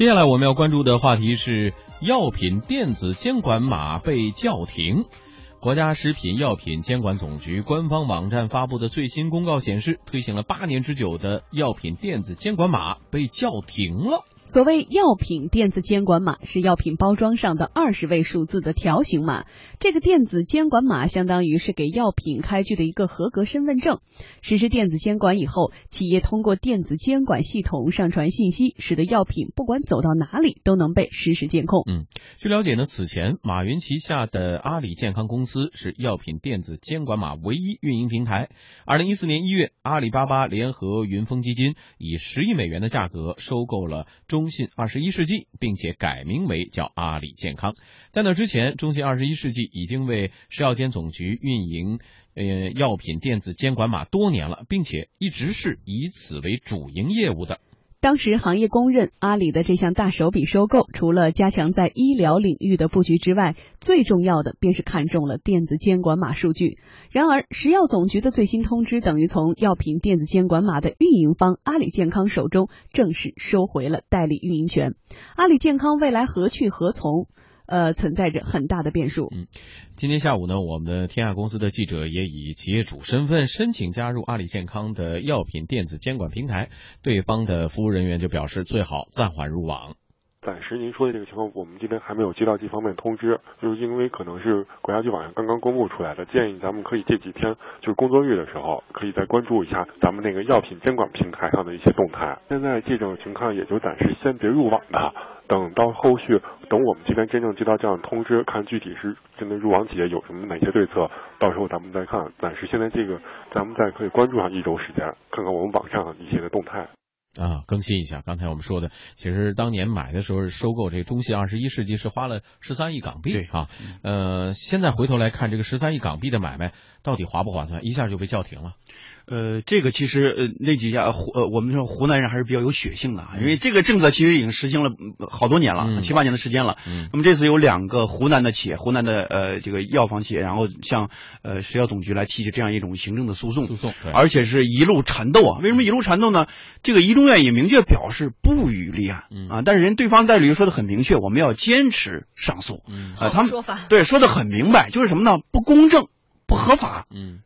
接下来我们要关注的话题是药品电子监管码被叫停。国家食品药品监管总局官方网站发布的最新公告显示，推行了八年之久的药品电子监管码被叫停了。所谓药品电子监管码是药品包装上的二十位数字的条形码，这个电子监管码相当于是给药品开具的一个合格身份证。实施电子监管以后，企业通过电子监管系统上传信息，使得药品不管走到哪里都能被实时监控。嗯，据了解呢，此前马云旗下的阿里健康公司是药品电子监管码唯一运营平台。二零一四年一月，阿里巴巴联合云峰基金以十亿美元的价格收购了中。信二十一世纪，并且改名为叫阿里健康。在那之前，中信二十一世纪已经为食药监总局运营呃药品电子监管码多年了，并且一直是以此为主营业务的。当时行业公认，阿里的这项大手笔收购，除了加强在医疗领域的布局之外，最重要的便是看中了电子监管码数据。然而，食药总局的最新通知，等于从药品电子监管码的运营方阿里健康手中正式收回了代理运营权。阿里健康未来何去何从？呃，存在着很大的变数。嗯，今天下午呢，我们的天下公司的记者也以企业主身份申请加入阿里健康的药品电子监管平台，对方的服务人员就表示最好暂缓入网。暂时您说的这个情况，我们这边还没有接到这方面通知，就是因为可能是国家局网上刚刚公布出来的，建议咱们可以这几天就是工作日的时候，可以再关注一下咱们那个药品监管平台上的一些动态。现在这种情况也就暂时先别入网吧，等到后续等我们这边真正接到这样的通知，看具体是针对入网企业有什么哪些对策，到时候咱们再看。暂时现在这个咱们再可以关注上一周时间，看看我们网上一些的动态。啊，更新一下刚才我们说的，其实当年买的时候收购这个中信二十一世纪是花了十三亿港币，对啊，呃，现在回头来看这个十三亿港币的买卖到底划不划算，一下就被叫停了。呃，这个其实呃那几家湖呃我们说湖南人还是比较有血性的啊，因为这个政策其实已经实行了好多年了，七八年的时间了。嗯，那么这次有两个湖南的企业，湖南的呃这个药房企业，然后向呃食药总局来提起这样一种行政的诉讼，诉讼，而且是一路缠斗啊。为什么一路缠斗呢？这个一中院也明确表示不予立案啊，但是人对方代理说的很明确，我们要坚持上诉。嗯，啊，他们说法对说的很明白，就是什么呢？不公正，不合法。嗯。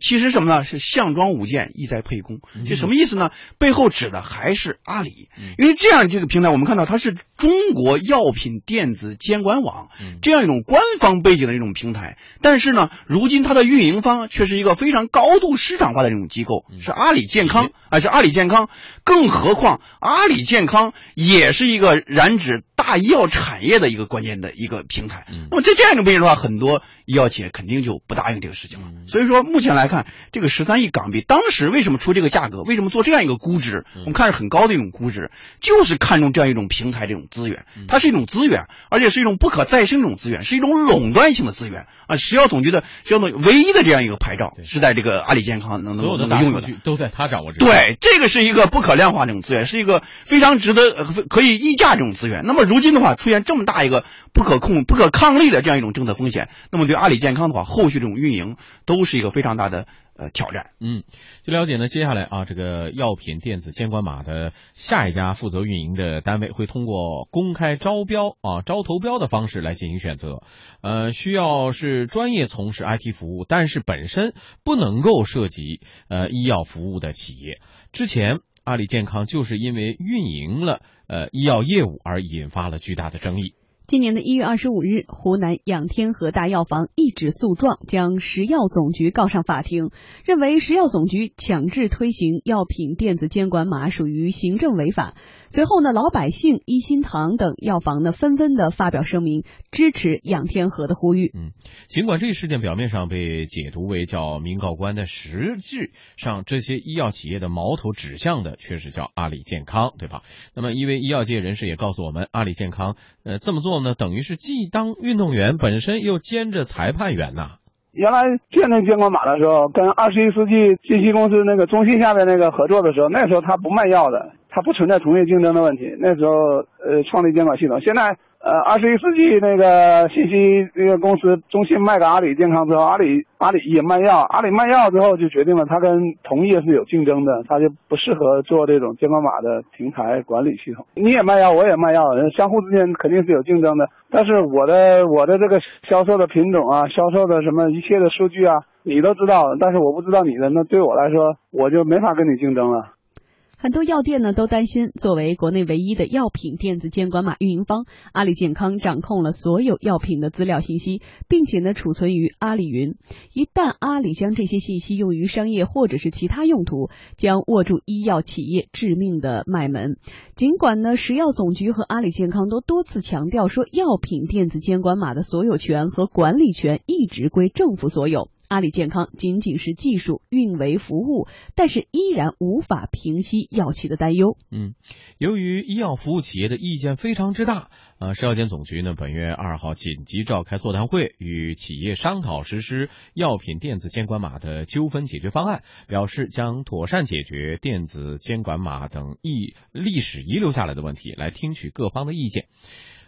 其实什么呢？是项庄舞剑，意在沛公。这什么意思呢？背后指的还是阿里，因为这样这个平台，我们看到它是中国药品电子监管网这样一种官方背景的一种平台。但是呢，如今它的运营方却是一个非常高度市场化的这种机构，是阿里健康，啊，是阿里健康。更何况，阿里健康也是一个染指大医药产业的一个关键的一个平台。那么在这样一种背景的话，很多医药企业肯定就不答应这个事情了。所以说，目前来。看这个十三亿港币，当时为什么出这个价格？为什么做这样一个估值？我们看是很高的一种估值，就是看中这样一种平台这种资源，它是一种资源，而且是一种不可再生这种资源，是一种垄断性的资源啊！食药总局的食药总局唯一的这样一个牌照是在这个阿里健康能能能拥有的，都在他掌握之中。对，这个是一个不可量化这种资源，是一个非常值得可以溢价这种资源。那么如如今的话，出现这么大一个不可控、不可抗力的这样一种政策风险，那么对阿里健康的话，后续这种运营都是一个非常大的。呃，挑战。嗯，据了解呢，接下来啊，这个药品电子监管码的下一家负责运营的单位会通过公开招标啊，招投标的方式来进行选择。呃，需要是专业从事 IT 服务，但是本身不能够涉及呃医药服务的企业。之前阿里健康就是因为运营了呃医药业务而引发了巨大的争议。今年的一月二十五日，湖南仰天河大药房一纸诉状将食药总局告上法庭，认为食药总局强制推行药品电子监管码属于行政违法。随后呢，老百姓、一心堂等药房呢纷纷的发表声明，支持仰天河的呼吁。嗯，尽管这一事件表面上被解读为叫民告官的，实质上这些医药企业的矛头指向的却是叫阿里健康，对吧？那么，一位医药界人士也告诉我们，阿里健康呃这么做。那等于是既当运动员本身又兼着裁判员呐。原来建立监管码的时候，跟二十一世纪信息公司那个中心下面那个合作的时候，那时候他不卖药的，他不存在同业竞争的问题。那时候呃创立监管系统，现在呃，二十一世纪那个信息那个公司中信卖给阿里健康之后，阿里阿里也卖药，阿里卖药之后就决定了它跟同业是有竞争的，它就不适合做这种监管码的平台管理系统。你也卖药，我也卖药，相互之间肯定是有竞争的。但是我的我的这个销售的品种啊，销售的什么一切的数据啊，你都知道，但是我不知道你的，那对我来说，我就没法跟你竞争了。很多药店呢都担心，作为国内唯一的药品电子监管码运营方，阿里健康掌控了所有药品的资料信息，并且呢储存于阿里云。一旦阿里将这些信息用于商业或者是其他用途，将握住医药企业致命的脉门。尽管呢食药总局和阿里健康都多次强调说，药品电子监管码的所有权和管理权一直归政府所有。阿里健康仅仅是技术运维服务，但是依然无法平息药企的担忧。嗯，由于医药服务企业的意见非常之大，啊，食药监总局呢本月二号紧急召开座谈会，与企业商讨实施药品电子监管码的纠纷解决方案，表示将妥善解决电子监管码等遗历史遗留下来的问题，来听取各方的意见。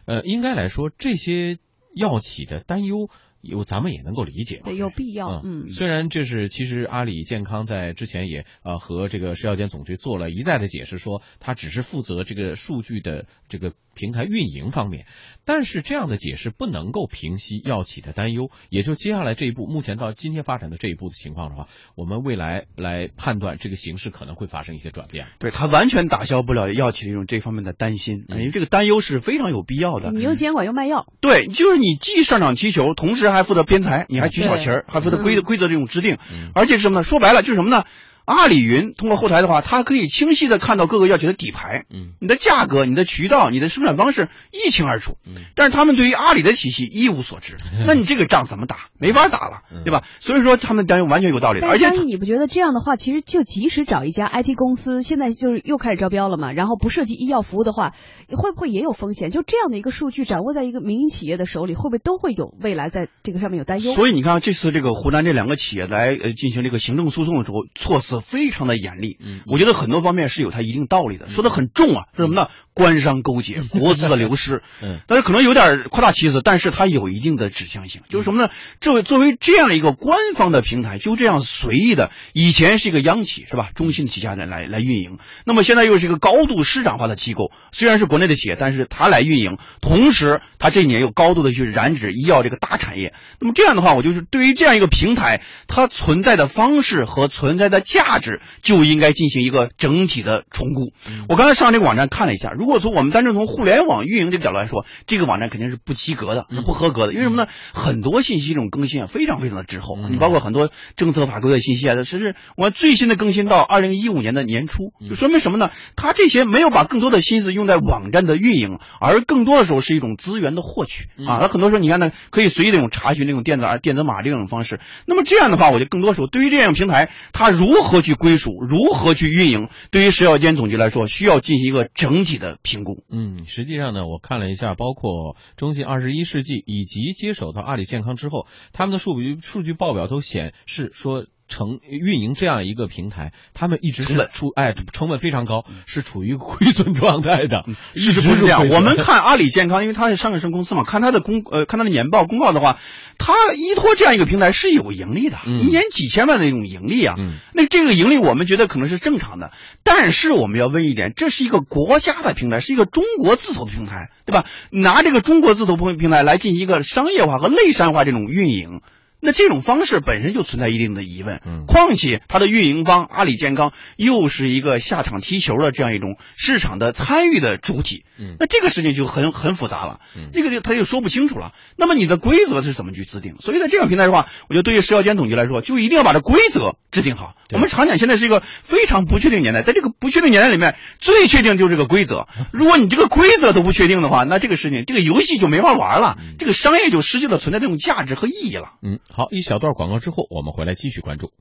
呃，应该来说，这些药企的担忧。有咱们也能够理解，对，有必要。嗯，虽然这是其实阿里健康在之前也呃和这个食药监总局做了一再的解释，说他只是负责这个数据的这个平台运营方面，但是这样的解释不能够平息药企的担忧。也就接下来这一步，目前到今天发展的这一步的情况的话，我们未来来判断这个形势可能会发生一些转变。对他完全打消不了药企的这种这方面的担心，因为这个担忧是非常有必要的。你又监管又卖药，对，就是你既上场踢球，同时。还负责编裁，你还举小旗儿，还负责规规则这种制定，而且是什么呢？说白了就是什么呢？阿里云通过后台的话，它可以清晰的看到各个药企的底牌，嗯，你的价格、你的渠道、你的生产方式一清二楚，嗯，但是他们对于阿里的体系一无所知，那你这个仗怎么打？没法打了，对吧？所以说他们担忧完全有道理。而且你不觉得这样的话，其实就即使找一家 IT 公司，现在就是又开始招标了嘛？然后不涉及医药服务的话，会不会也有风险？就这样的一个数据掌握在一个民营企业的手里，会不会都会有未来在这个上面有担忧？所以你看，这次这个湖南这两个企业来呃进行这个行政诉讼的时候，措辞非常的严。厉，嗯，我觉得很多方面是有它一定道理的，说的很重啊，是什么呢？官商勾结，国资的流失，嗯，但是可能有点夸大其词，但是它有一定的指向性，就是什么呢？这位作为这样的一个官方的平台，就这样随意的，以前是一个央企是吧？中信旗下的来来运营，那么现在又是一个高度市场化的机构，虽然是国内的企业，但是它来运营，同时它这一年又高度的去染指医药这个大产业，那么这样的话，我就是对于这样一个平台，它存在的方式和存在的价值就。应该进行一个整体的重估。我刚才上这个网站看了一下，如果从我们单纯从互联网运营这个角度来说，这个网站肯定是不及格的，是不合格的。因为什么呢？很多信息这种更新啊，非常非常的滞后。你包括很多政策法规的信息啊，甚至我最新的更新到二零一五年的年初，就说明什么呢？它这些没有把更多的心思用在网站的运营，而更多的时候是一种资源的获取啊。那很多时候你看呢，可以随意那种查询那种电子啊电子码这种方式。那么这样的话，我就更多时候对于这样平台，它如何去归属？如如何去运营？对于食药监总局来说，需要进行一个整体的评估。嗯，实际上呢，我看了一下，包括中信二十一世纪以及接手到阿里健康之后，他们的数据数据报表都显示说。成运营这样一个平台，他们一直是出哎成本非常高，是处于亏损状态的，一直不是这样。我们看阿里健康，因为它是上市公司嘛，看它的公呃看它的年报公告的话，它依托这样一个平台是有盈利的，一年几千万的一种盈利啊。那这个盈利我们觉得可能是正常的，但是我们要问一点，这是一个国家的平台，是一个中国字头的平台，对吧？拿这个中国字头平平台来进行一个商业化和内商化这种运营。那这种方式本身就存在一定的疑问，嗯，况且它的运营方阿里健康又是一个下场踢球的这样一种市场的参与的主体，嗯，那这个事情就很很复杂了，嗯，这个就他就说不清楚了。那么你的规则是怎么去制定？所以在这个平台的话，我觉得对于食药监总局来说，就一定要把这规则制定好。我们常讲，现在是一个非常不确定年代，在这个不确定年代里面，最确定就是这个规则。如果你这个规则都不确定的话，那这个事情这个游戏就没法玩了，这个商业就失去了存在这种价值和意义了，嗯。好，一小段广告之后，我们回来继续关注。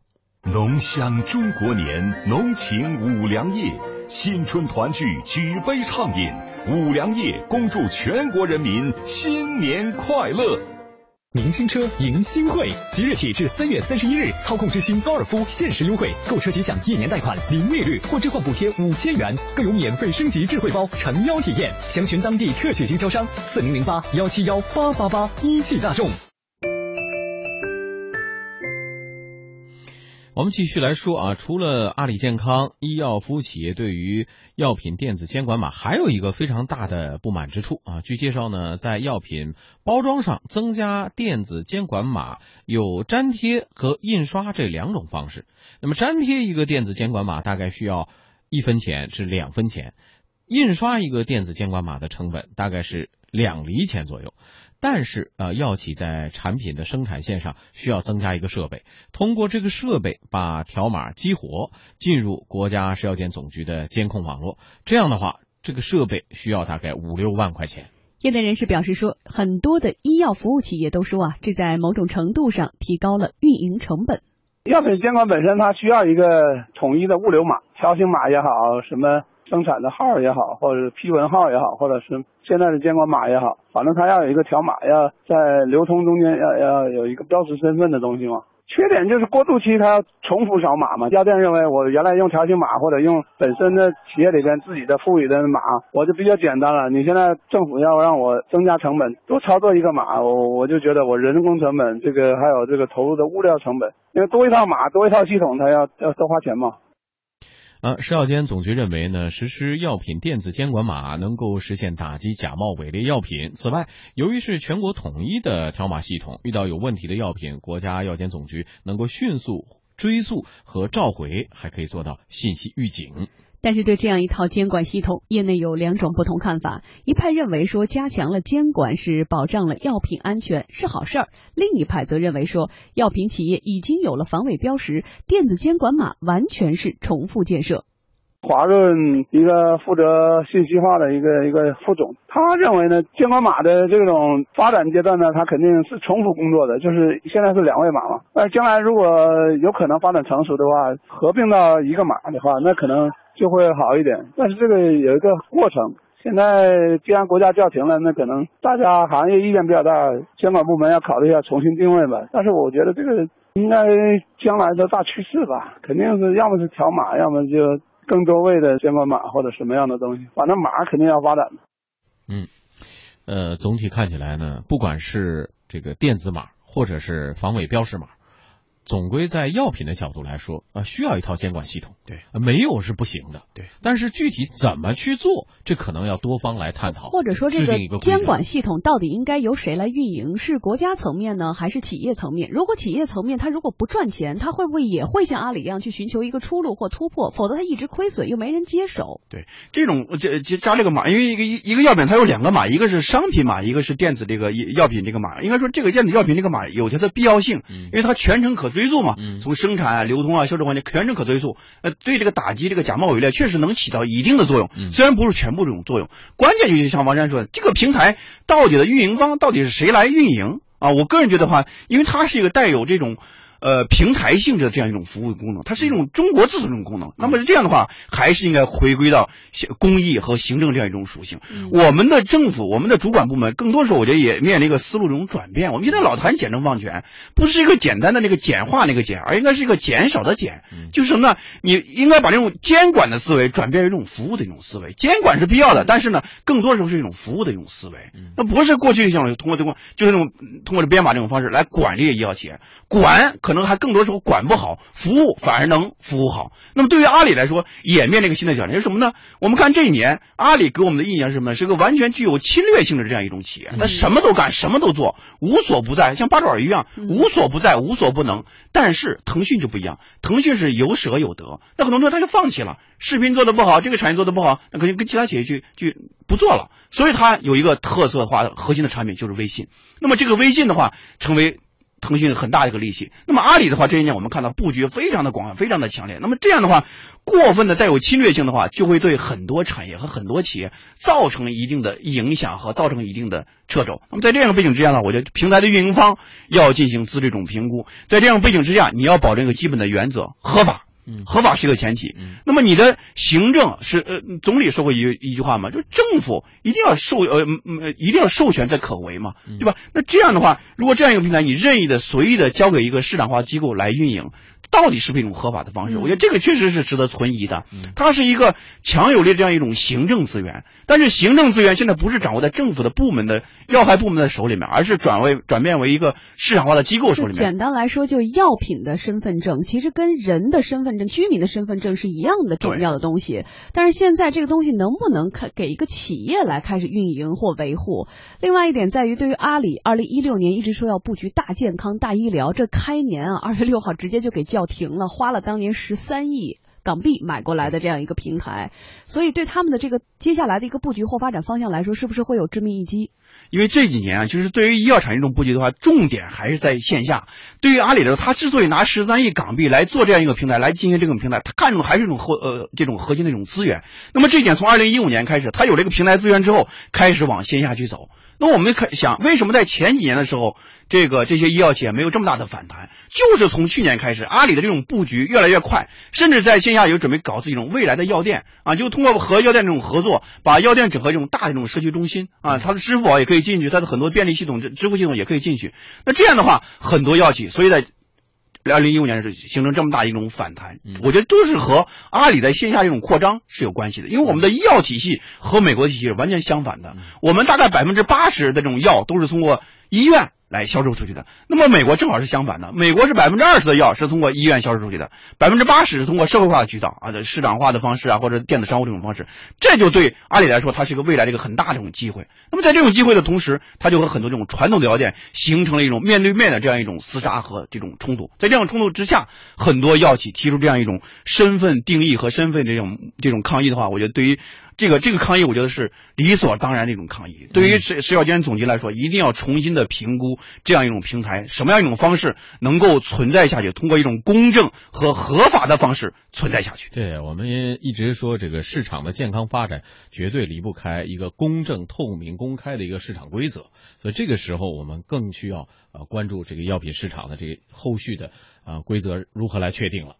浓香中国年，浓情五粮液，新春团聚，举杯畅饮。五粮液恭祝全国人民新年快乐。明星车迎新会，即日起至三月三十一日，操控之星高尔夫限时优惠，购车即享一年贷款零利率或置换补贴五千元，更有免费升级智慧包诚邀体验。详询当地特许经销商四零零八幺七幺八八八。一汽大众。我们继续来说啊，除了阿里健康，医药服务企业对于药品电子监管码还有一个非常大的不满之处啊。据介绍呢，在药品包装上增加电子监管码，有粘贴和印刷这两种方式。那么粘贴一个电子监管码大概需要一分钱至两分钱，印刷一个电子监管码的成本大概是两厘钱左右。但是，呃，药企在产品的生产线上需要增加一个设备，通过这个设备把条码激活，进入国家食药监总局的监控网络。这样的话，这个设备需要大概五六万块钱。业内人士表示说，很多的医药服务企业都说啊，这在某种程度上提高了运营成本。药品监管本身它需要一个统一的物流码、条形码也好，什么。生产的号也好，或者是批文号也好，或者是现在的监管码也好，反正它要有一个条码，要在流通中间要要有一个标识身份的东西嘛。缺点就是过渡期它要重复扫码嘛。药店认为我原来用条形码或者用本身的企业里边自己的赋予的码，我就比较简单了。你现在政府要让我增加成本，多操作一个码，我我就觉得我人工成本这个还有这个投入的物料成本，因为多一套码多一套系统，它要要多花钱嘛。啊，食药监总局认为呢，实施药品电子监管码能够实现打击假冒伪劣药品。此外，由于是全国统一的条码系统，遇到有问题的药品，国家药监总局能够迅速追溯和召回，还可以做到信息预警。但是对这样一套监管系统，业内有两种不同看法。一派认为说，加强了监管是保障了药品安全，是好事儿；另一派则认为说，药品企业已经有了防伪标识，电子监管码完全是重复建设。华润一个负责信息化的一个一个副总，他认为呢，监管码的这种发展阶段呢，它肯定是重复工作的，就是现在是两位码嘛，但是将来如果有可能发展成熟的话，合并到一个码的话，那可能。就会好一点，但是这个有一个过程。现在既然国家叫停了，那可能大家行业意见比较大，监管部门要考虑一下重新定位吧。但是我觉得这个应该将来的大趋势吧，肯定是要么是条码，要么就更多位的监管码或者什么样的东西，反正码肯定要发展。嗯，呃，总体看起来呢，不管是这个电子码，或者是防伪标识码。总归在药品的角度来说，啊，需要一套监管系统，对，没有是不行的，对。但是具体怎么去做，这可能要多方来探讨，或者说这个监管系统到底应该由谁来运营？是国家层面呢，还是企业层面？如果企业层面它如果不赚钱，它会不会也会像阿里一样去寻求一个出路或突破？否则它一直亏损又没人接手。对，这种这加这个码，因为一个一一个药品它有两个码，一个是商品码，一个是电子这个药品这个码。应该说这个电子药品这个码有它的必要性，因为它全程可追溯嘛，从生产啊、流通啊、销售环节全程可追溯，呃，对这个打击这个假冒伪劣确实能起到一定的作用，虽然不是全部这种作用。关键就是像王山说的，这个平台到底的运营方到底是谁来运营啊？我个人觉得话，因为它是一个带有这种。呃，平台性质的这样一种服务功能，它是一种中国自主这种功能。那么这样的话，还是应该回归到公益和行政这样一种属性。我们的政府，我们的主管部门，更多时候我觉得也面临一个思路这种转变。我们现在老谈简政放权，不是一个简单的那个简化那个简，而应该是一个减少的减。就是什么呢？你应该把这种监管的思维转变为一种服务的一种思维。监管是必要的，但是呢，更多时候是一种服务的一种思维。那不是过去像通过通过，就是那种通过这编码这种方式来管这些医药企业，管。可能还更多时候管不好，服务反而能服务好。那么对于阿里来说，也面临一个新的挑战，是什么呢？我们看这一年，阿里给我们的印象是什么？是个完全具有侵略性的这样一种企业，他什么都干，什么都做，无所不在，像八爪鱼一样，无所不在，无所不能。但是腾讯就不一样，腾讯是有舍有得，那很多时候他就放弃了，视频做的不好，这个产业做的不好，那肯定跟其他企业去去不做了。所以它有一个特色化的核心的产品就是微信。那么这个微信的话，成为。腾讯很大一个利息，那么阿里的话，这些年我们看到布局非常的广，非常的强烈。那么这样的话，过分的带有侵略性的话，就会对很多产业和很多企业造成一定的影响和造成一定的掣肘。那么在这样的背景之下呢，我觉得平台的运营方要进行资这种评估。在这样背景之下，你要保证一个基本的原则：合法。合法是一个前提。嗯那么你的行政是呃，总理说过一一句话嘛，就是政府一定要授呃嗯呃一定要授权才可为嘛，对吧？那这样的话，如果这样一个平台你任意的随意的交给一个市场化机构来运营，到底是不是一种合法的方式？嗯我觉得这个确实是值得存疑的。嗯它是一个强有力的这样一种行政资源，但是行政资源现在不是掌握在政府的部门的要害部门的手里面，而是转为转变为一个市场化的机构手里面。简单来说，就药品的身份证，其实跟人的身份证、居民的身份证是一样的重要的东西。但是现在这个东西能不能开给一个企业来开始运营或维护？另外一点在于，对于阿里，二零一六年一直说要布局大健康、大医疗，这开年啊，二月六号直接就给叫停了，花了当年十三亿。港币买过来的这样一个平台，所以对他们的这个接下来的一个布局或发展方向来说，是不是会有致命一击？因为这几年啊，就是对于医药产业这种布局的话，重点还是在线下。对于阿里来说，它之所以拿十三亿港币来做这样一个平台，来进行这种平台，它看重还是一种核呃这种核心的一种资源。那么这一点从二零一五年开始，它有这个平台资源之后，开始往线下去走。那我们可想，为什么在前几年的时候，这个这些医药企业没有这么大的反弹？就是从去年开始，阿里的这种布局越来越快，甚至在线下有准备搞自己这种未来的药店啊，就通过和药店这种合作，把药店整合这种大的这种社区中心啊，它的支付宝也可以进去，它的很多便利系统、支支付系统也可以进去。那这样的话，很多药企，所以在二零一五年是形成这么大一种反弹，我觉得都是和阿里在线下这种扩张是有关系的。因为我们的医药体系和美国体系是完全相反的，我们大概百分之八十的这种药都是通过医院来销售出去的。那么美国正好是相反的，美国是百分之二十的药是通过医院销售出去的，百分之八十是通过社会化的渠道啊，市场化的方式啊，或者电子商务这种方式。这就对阿里来说，它是一个未来的一个很大的这种机会。那么在这种机会的同时，它就和很多这种传统的药店形成了一种面对面的这样一种厮杀和这种冲突。在这样冲突之下，很多药企提出这样一种身份定义和身份这种这种抗议的话，我觉得对于这个这个抗议，我觉得是理所当然的一种抗议。对于食食药监总局来说，一定要重新的评估这样一种平台，什么样一种方式能够存在下去，通过一种公正和合法的方式存在下去。对，我们也一直说这个市场的健康发展绝对离不开一个公正、透明、公开的一个市场规则，所以这个时候我们更需要呃关注这个药品市场的这个后续的呃规则如何来确定了。